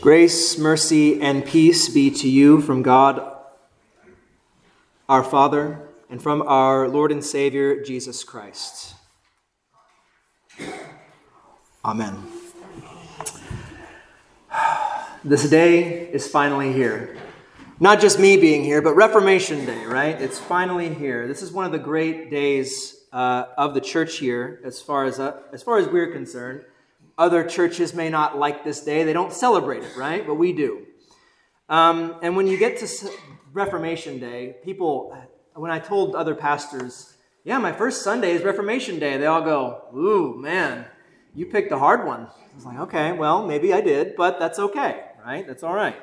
Grace, mercy, and peace be to you from God our Father and from our Lord and Savior Jesus Christ. Amen. This day is finally here. Not just me being here, but Reformation Day, right? It's finally here. This is one of the great days uh, of the church here, as far as, uh, as far as we're concerned. Other churches may not like this day, they don't celebrate it, right? But we do. Um, and when you get to Reformation Day, people, when I told other pastors, yeah, my first Sunday is Reformation Day, they all go, ooh, man, you picked a hard one. I was like, okay, well, maybe I did, but that's okay, right? That's all right.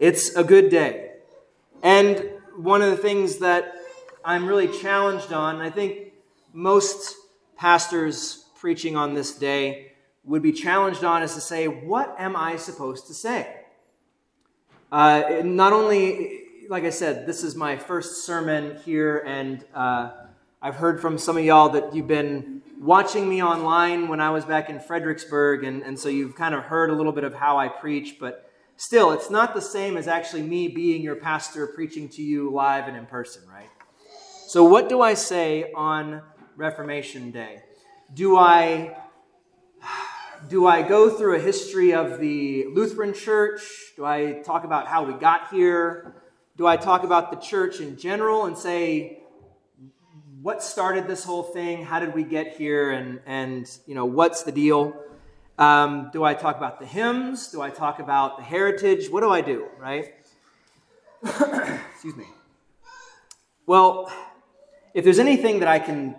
It's a good day. And one of the things that I'm really challenged on, I think most pastors preaching on this day would be challenged on is to say, what am I supposed to say? Uh, not only, like I said, this is my first sermon here, and uh, I've heard from some of y'all that you've been watching me online when I was back in Fredericksburg, and, and so you've kind of heard a little bit of how I preach, but still, it's not the same as actually me being your pastor preaching to you live and in person, right? So, what do I say on Reformation Day? Do I do I go through a history of the Lutheran Church? Do I talk about how we got here? Do I talk about the church in general and say what started this whole thing? How did we get here? And, and you know, what's the deal? Um, do I talk about the hymns? Do I talk about the heritage? What do I do, right? Excuse me. Well, if there's anything that I can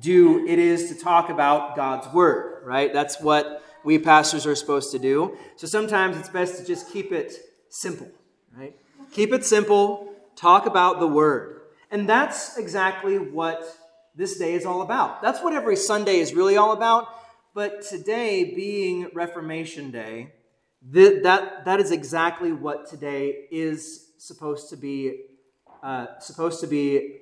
do, it is to talk about God's Word right? That's what we pastors are supposed to do. So sometimes it's best to just keep it simple, right? Keep it simple, talk about the word. And that's exactly what this day is all about. That's what every Sunday is really all about. But today, being Reformation Day, th- that, that is exactly what today is supposed to be uh, supposed to be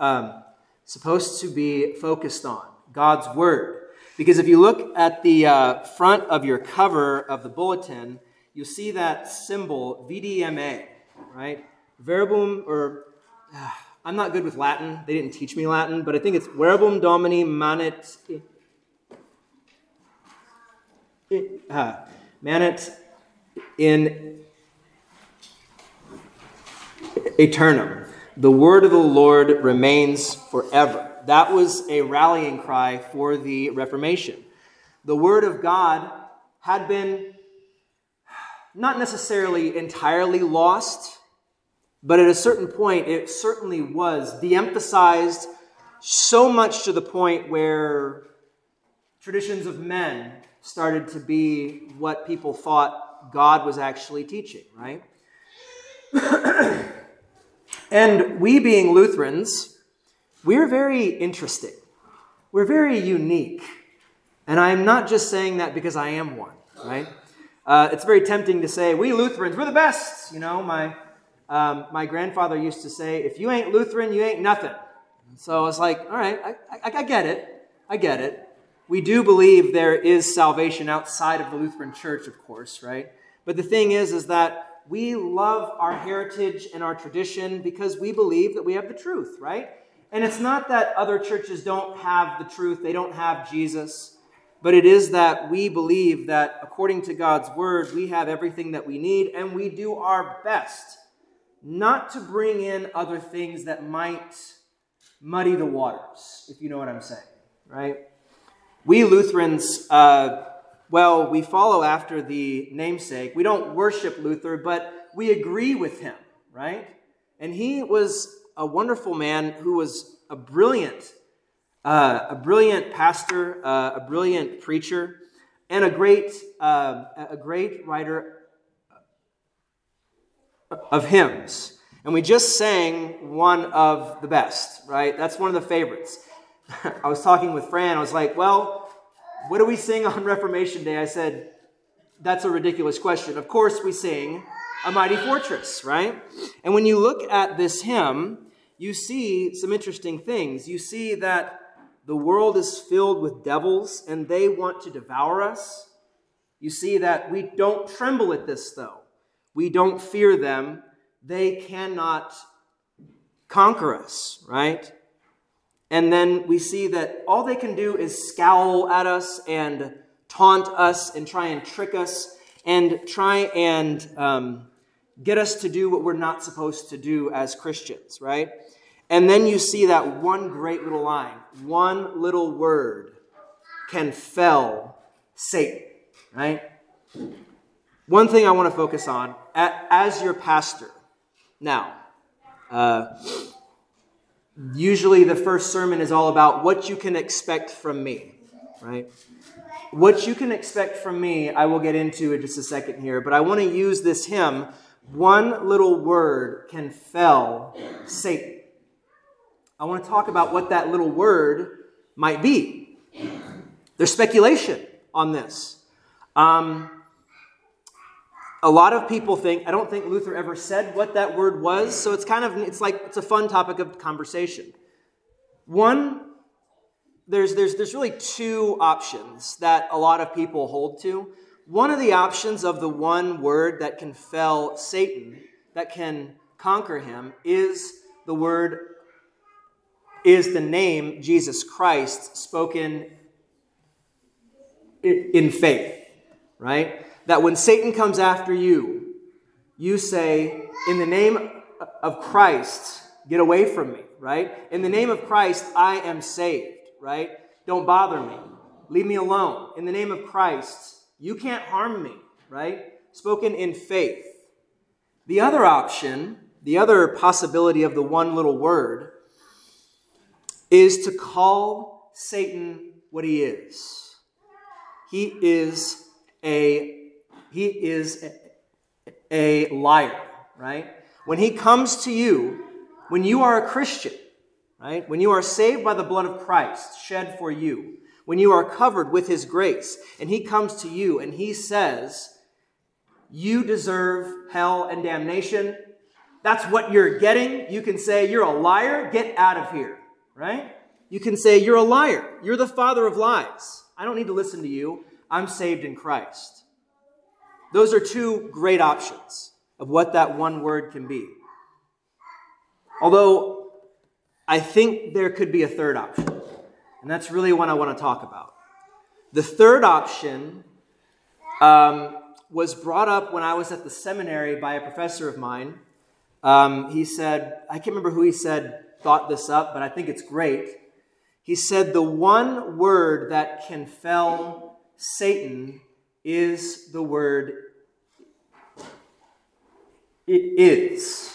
um, supposed to be focused on God's word. Because if you look at the uh, front of your cover of the bulletin, you'll see that symbol, VDMA, right? Verbum, or uh, I'm not good with Latin. They didn't teach me Latin, but I think it's Verbum Domini Manet. Uh, manet in eternum. The word of the Lord remains forever. That was a rallying cry for the Reformation. The Word of God had been not necessarily entirely lost, but at a certain point, it certainly was de emphasized so much to the point where traditions of men started to be what people thought God was actually teaching, right? and we, being Lutherans, we're very interesting. We're very unique. And I'm not just saying that because I am one, right? Uh, it's very tempting to say, we Lutherans, we're the best. You know, my, um, my grandfather used to say, if you ain't Lutheran, you ain't nothing. So I was like, all right, I, I, I get it. I get it. We do believe there is salvation outside of the Lutheran Church, of course, right? But the thing is, is that we love our heritage and our tradition because we believe that we have the truth, right? And it's not that other churches don't have the truth, they don't have Jesus, but it is that we believe that according to God's word, we have everything that we need, and we do our best not to bring in other things that might muddy the waters, if you know what I'm saying, right? We Lutherans, uh, well, we follow after the namesake. We don't worship Luther, but we agree with him, right? And he was a wonderful man who was a brilliant, uh, a brilliant pastor, uh, a brilliant preacher, and a great, uh, a great writer of hymns. And we just sang one of the best, right? That's one of the favorites. I was talking with Fran. I was like, well, what do we sing on Reformation Day? I said, that's a ridiculous question. Of course, we sing A Mighty Fortress, right? And when you look at this hymn, you see some interesting things. You see that the world is filled with devils and they want to devour us. You see that we don't tremble at this, though. We don't fear them. They cannot conquer us, right? And then we see that all they can do is scowl at us and taunt us and try and trick us and try and um, get us to do what we're not supposed to do as Christians, right? And then you see that one great little line, one little word can fell Satan, right? One thing I want to focus on as your pastor. Now, uh, usually the first sermon is all about what you can expect from me, right? What you can expect from me, I will get into in just a second here, but I want to use this hymn. One little word can fell Satan. I want to talk about what that little word might be. There's speculation on this. Um, a lot of people think, I don't think Luther ever said what that word was, so it's kind of, it's like, it's a fun topic of conversation. One, there's, there's, there's really two options that a lot of people hold to. One of the options of the one word that can fell Satan, that can conquer him, is the word, is the name Jesus Christ spoken in faith, right? That when Satan comes after you, you say, In the name of Christ, get away from me, right? In the name of Christ, I am saved, right? Don't bother me. Leave me alone. In the name of Christ, you can't harm me, right? Spoken in faith. The other option, the other possibility of the one little word, is to call Satan what he is. He is a he is a liar, right? When he comes to you, when you are a Christian, right? When you are saved by the blood of Christ shed for you, when you are covered with his grace, and he comes to you and he says, You deserve hell and damnation. That's what you're getting. You can say, You're a liar. Get out of here, right? You can say, You're a liar. You're the father of lies. I don't need to listen to you. I'm saved in Christ. Those are two great options of what that one word can be. Although I think there could be a third option, and that's really what I want to talk about. The third option um, was brought up when I was at the seminary by a professor of mine. Um, he said, I can't remember who he said thought this up, but I think it's great. He said, The one word that can fell Satan is the word it is.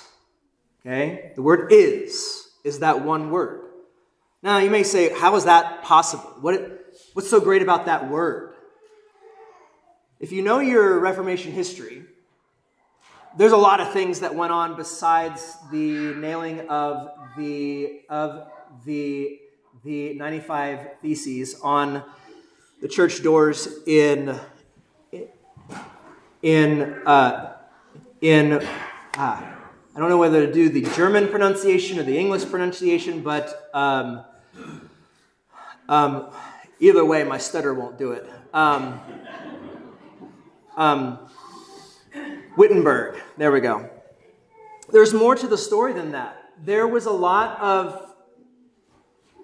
Okay? The word is is that one word. Now you may say, how is that possible? What, what's so great about that word? If you know your Reformation history, there's a lot of things that went on besides the nailing of the of the the 95 theses on the church doors in in, uh, in ah, I don't know whether to do the German pronunciation or the English pronunciation, but um, um, either way, my stutter won't do it. Um, um, Wittenberg, there we go. There's more to the story than that. There was a lot of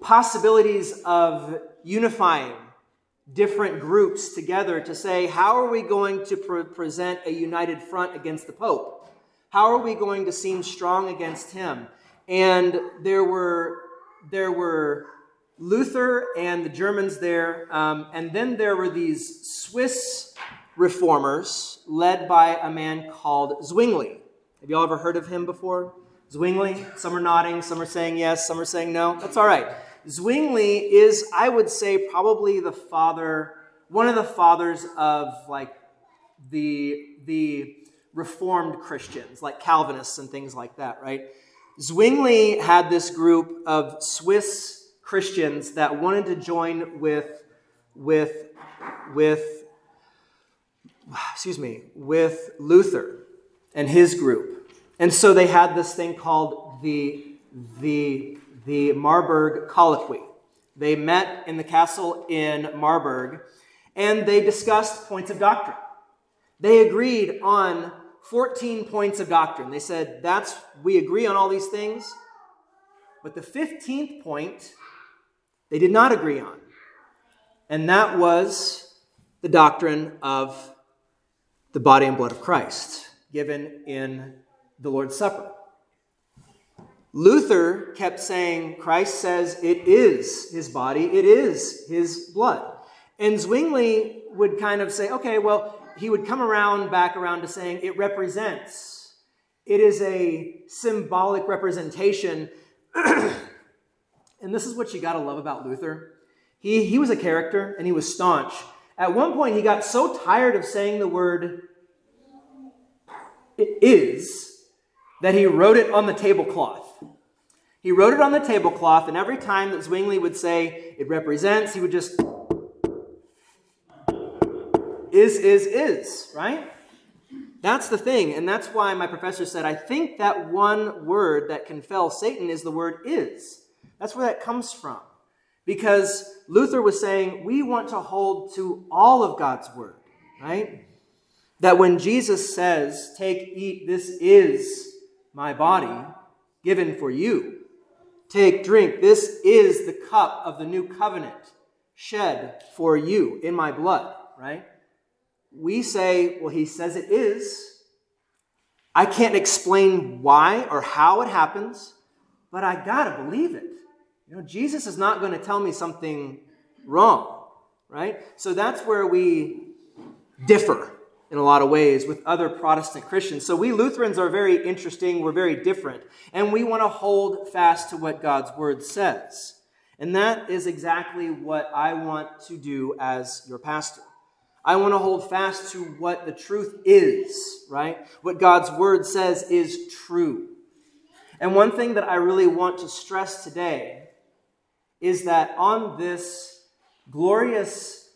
possibilities of unifying different groups together to say, how are we going to pre- present a united front against the Pope? How are we going to seem strong against him? And there were, there were Luther and the Germans there, um, and then there were these Swiss reformers led by a man called Zwingli. Have you all ever heard of him before? Zwingli? Some are nodding, some are saying yes, some are saying no. That's all right. Zwingli is, I would say, probably the father, one of the fathers of like the, the Reformed Christians, like Calvinists and things like that, right? Zwingli had this group of Swiss Christians that wanted to join with, with, with, excuse me, with Luther and his group. And so they had this thing called the, the the Marburg Colloquy. They met in the castle in Marburg, and they discussed points of doctrine. They agreed on 14 points of doctrine. They said, that's, we agree on all these things. But the 15th point, they did not agree on. And that was the doctrine of the body and blood of Christ given in the Lord's Supper. Luther kept saying, Christ says it is his body, it is his blood. And Zwingli would kind of say, okay, well, he would come around, back around to saying it represents. It is a symbolic representation. and this is what you got to love about Luther. He, he was a character and he was staunch. At one point, he got so tired of saying the word it is that he wrote it on the tablecloth. He wrote it on the tablecloth, and every time that Zwingli would say it represents, he would just is, is, is, right? That's the thing. And that's why my professor said, I think that one word that can fell Satan is the word is. That's where that comes from. Because Luther was saying, we want to hold to all of God's word, right? That when Jesus says, Take, eat, this is my body given for you. Take, drink, this is the cup of the new covenant shed for you in my blood, right? we say, well, he says it is. I can't explain why or how it happens, but I gotta believe it. You know, Jesus is not to tell me something wrong, right? So that's where we differ in a lot of ways with other Protestant Christians. So we Lutherans are very interesting, we're very different, and we want to hold fast to what God's word says. And that is exactly what I want to do as your pastor. I want to hold fast to what the truth is, right? What God's word says is true. And one thing that I really want to stress today is that on this glorious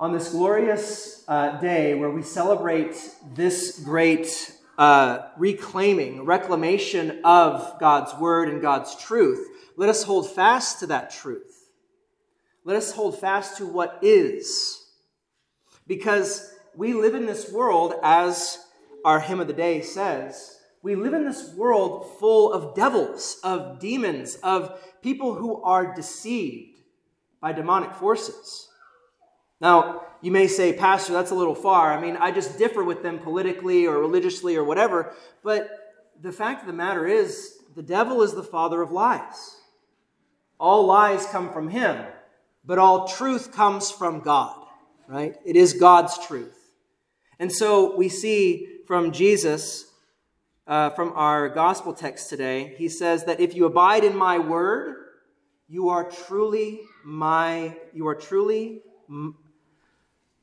on this glorious uh, day where we celebrate this great uh, reclaiming, reclamation of God's word and God's truth, let us hold fast to that truth. Let us hold fast to what is because we live in this world, as our hymn of the day says, we live in this world full of devils, of demons, of people who are deceived by demonic forces. Now, you may say, Pastor, that's a little far. I mean, I just differ with them politically or religiously or whatever. But the fact of the matter is, the devil is the father of lies. All lies come from him, but all truth comes from God right? It is God's truth. And so we see from Jesus, uh, from our gospel text today, he says that if you abide in my word, you are truly my, you are truly,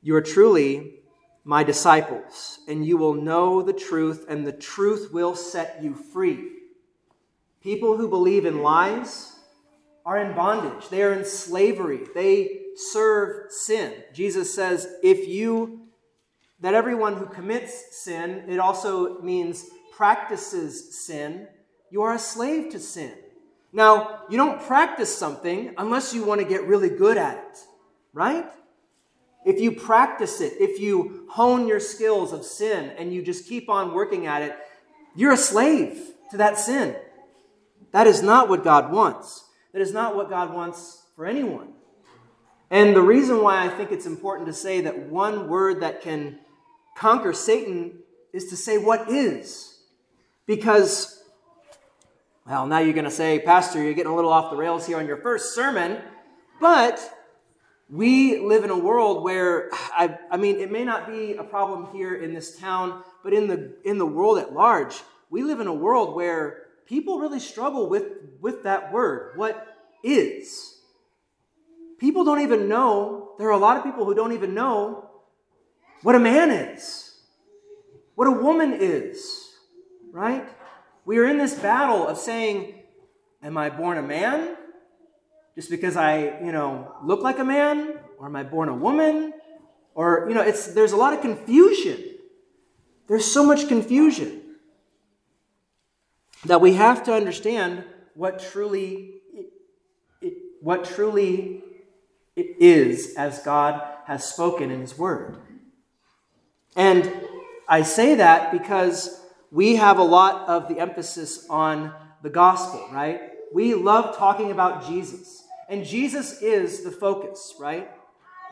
you are truly my disciples, and you will know the truth, and the truth will set you free. People who believe in lies are in bondage, they are in slavery, they serve sin. Jesus says, if you, that everyone who commits sin, it also means practices sin, you are a slave to sin. Now, you don't practice something unless you want to get really good at it, right? If you practice it, if you hone your skills of sin and you just keep on working at it, you're a slave to that sin. That is not what God wants. That is not what God wants for anyone. And the reason why I think it's important to say that one word that can conquer Satan is to say what is. Because, well, now you're going to say, Pastor, you're getting a little off the rails here on your first sermon, but we live in a world where, I, I mean, it may not be a problem here in this town, but in the, in the world at large, we live in a world where people really struggle with, with that word, what is. People don't even know, there are a lot of people who don't even know what a man is, what a woman is, right? We are in this battle of saying, Am I born a man just because I, you know, look like a man? Or am I born a woman? Or, you know, it's, there's a lot of confusion. There's so much confusion that we have to understand what truly, what truly it is as God has spoken in His Word. And I say that because we have a lot of the emphasis on the gospel, right? We love talking about Jesus. And Jesus is the focus, right?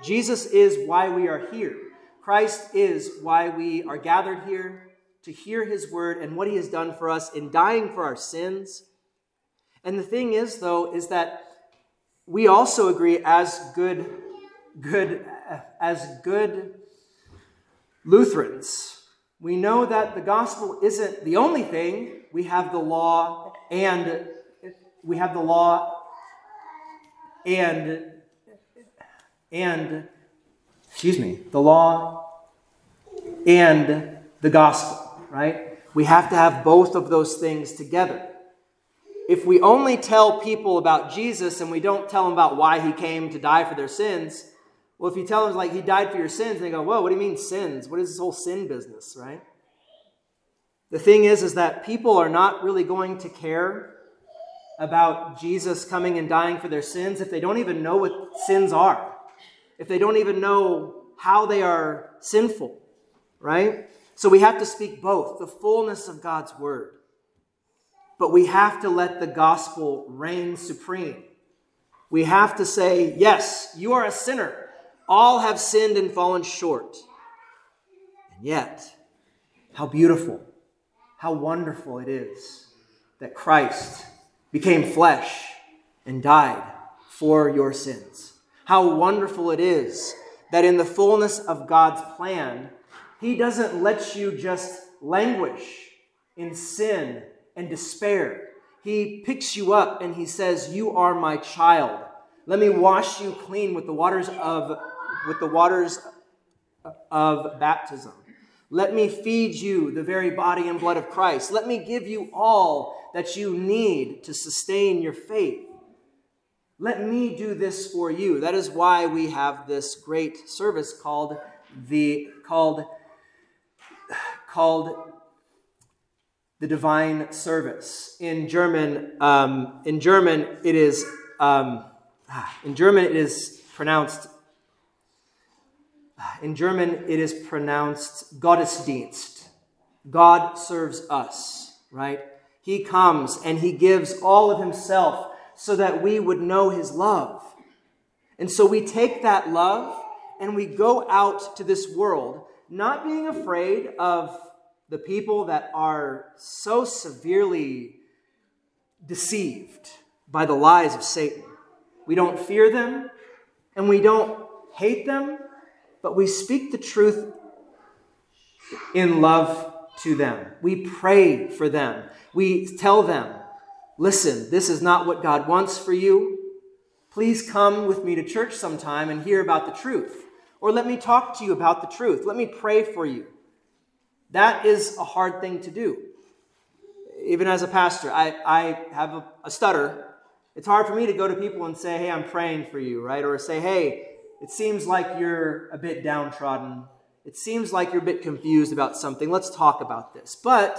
Jesus is why we are here. Christ is why we are gathered here to hear his word and what he has done for us in dying for our sins. And the thing is, though, is that we also agree as good, good, as good Lutherans. We know that the gospel isn't the only thing. We have the law and we have the law and and excuse me, the law and the gospel, right? We have to have both of those things together. If we only tell people about Jesus and we don't tell them about why he came to die for their sins, well, if you tell them like he died for your sins, they go, "Whoa, what do you mean sins? What is this whole sin business?" Right? The thing is, is that people are not really going to care about Jesus coming and dying for their sins if they don't even know what sins are, if they don't even know how they are sinful, right? So we have to speak both the fullness of God's word, but we have to let the gospel reign supreme. We have to say, yes, you are a sinner. All have sinned and fallen short. And yet, how beautiful, how wonderful it is that Christ became flesh and died for your sins. How wonderful it is that in the fullness of God's plan, He doesn't let you just languish in sin and despair. He picks you up and He says, You are my child. Let me wash you clean with the waters of, with the waters of baptism. Let me feed you the very body and blood of Christ. Let me give you all that you need to sustain your faith. Let me do this for you. That is why we have this great service called the called called the divine service. In German, um, in German, it is um, in German it is pronounced in German, it is pronounced Gottesdienst. God serves us, right? He comes and he gives all of himself so that we would know his love. And so we take that love and we go out to this world, not being afraid of the people that are so severely deceived by the lies of Satan. We don't fear them and we don't hate them but we speak the truth in love to them. We pray for them. We tell them, listen, this is not what God wants for you. Please come with me to church sometime and hear about the truth. Or let me talk to you about the truth. Let me pray for you. That is a hard thing to do. Even as a pastor, I, I have a, a stutter. It's hard for me to go to people and say, hey, I'm praying for you, right? Or say, hey, it seems like you're a bit downtrodden. It seems like you're a bit confused about something. Let's talk about this. But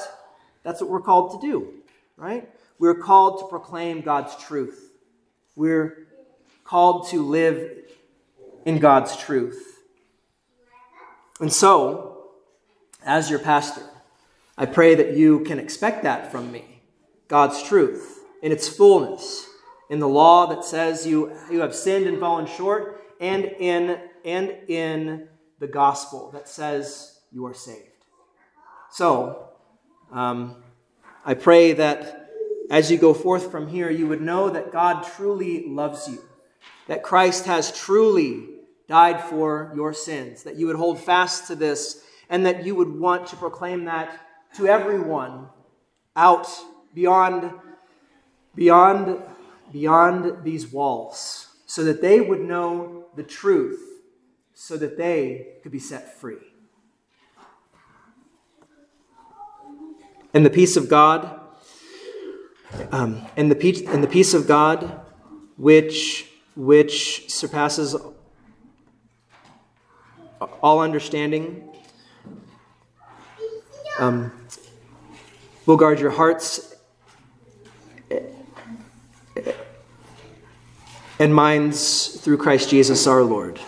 that's what we're called to do, right? We're called to proclaim God's truth. We're called to live in God's truth. And so, as your pastor, I pray that you can expect that from me God's truth in its fullness, in the law that says you, you have sinned and fallen short, and in, and in the gospel that says you are saved. So, um, I pray that as you go forth from here, you would know that God truly loves you, that Christ has truly died for your sins, that you would hold fast to this, and that you would want to proclaim that to everyone out beyond, beyond, beyond these walls, so that they would know the truth so that they could be set free. And the peace of God, um, and the peace, and the peace of God, which which surpasses all understanding, um, will guard your hearts and minds through Christ Jesus our Lord.